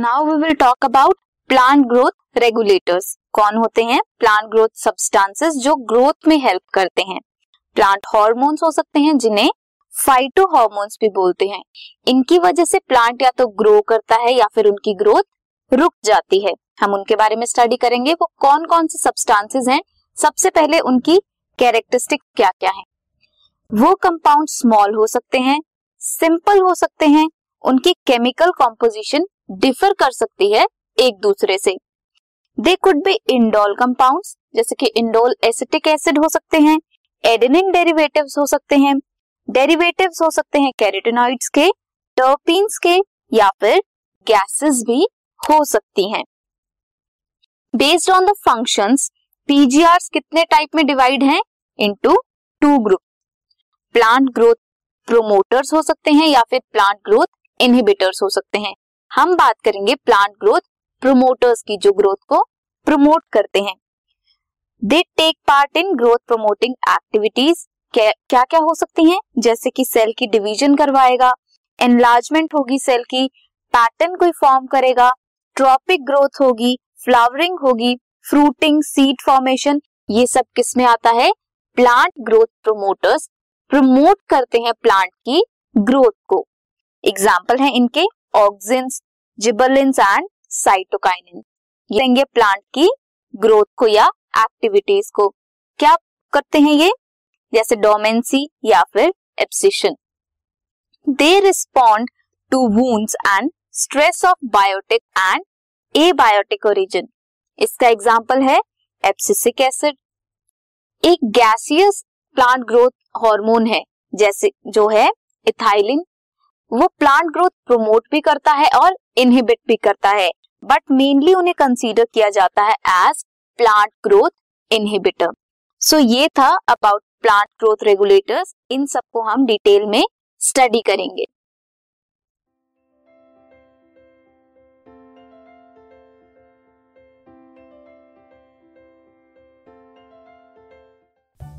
Now we will talk about plant growth regulators कौन होते हैं? प्लांट ग्रोथ सब्सटेंसेस जो ग्रोथ में हेल्प करते हैं। प्लांट हॉर्मोन्स हो सकते हैं, जिन्हें फाइटो हॉर्मोन्स भी बोलते हैं। इनकी वजह से प्लांट या तो ग्रो करता है या फिर उनकी ग्रोथ रुक जाती है। हम उनके बारे में स्टडी करेंगे। वो कौन कौन से सब्सटेंसेस हैं? सबसे पहले उनकी कैरेक्टरिस्टिक क्या क्या है? वो कंपाउंड स्मॉल हो सकते हैं सिंपल हो सकते हैं उनकी केमिकल कॉम्पोजिशन डिफर कर सकती है एक दूसरे से। They could be indole compounds जैसे कि इंडोल एसिटिक एसिड हो सकते हैं एडेनिन डेरिवेटिव्स हो सकते हैं डेरिवेटिव्स हो सकते हैं कैरेटिनॉइड्स के टर्पीन्स के, या फिर गैसेस भी हो सकती हैं। Based on the functions PGR कितने टाइप में डिवाइड हैं? Into two group plant growth promoters हो सकते हैं या फिर प्लांट ग्रोथ इनहिबिटर्स हो सकते हैं। हम बात करेंगे प्लांट ग्रोथ प्रोमोटर्स की जो ग्रोथ को प्रमोट करते हैं। They take part in growth promoting activities क्या क्या हो सकती हैं? जैसे कि सेल की डिवीज़न करवाएगा एनलार्जमेंट होगी सेल की पैटर्न कोई फॉर्म करेगा ट्रॉपिक ग्रोथ होगी फ्लावरिंग होगी फ्रूटिंग सीड फॉर्मेशन ये सब किसमें आता है? प्लांट ग्रोथ प्रोमोटर्स प्रमोट करते हैं प्लांट की ग्रोथ को। एग्ज़ाम्पल है इनके ऑक्सिन्स जिबलिन एंड साइटोकाइनिन लेंगे प्लांट की ग्रोथ को या एक्टिविटीज़ को। क्या करते हैं ये? जैसे डोमेंसी या फिर abscission they respond to wounds and stress of biotic and abiotic origin इसका एग्ज़ाम्पल है एप्सिसिक एसिड एक गैसियस प्लांट ग्रोथ हार्मोन है, जैसे जो है इथाइलिन वो प्लांट ग्रोथ प्रोमोट भी करता है और इनहिबिट भी करता है। बट मेनली उन्हें कंसीडर किया जाता है as plant growth inhibitor so ये था अबाउट प्लांट ग्रोथ रेगुलेटर्स इन सबको हम डिटेल में स्टडी करेंगे।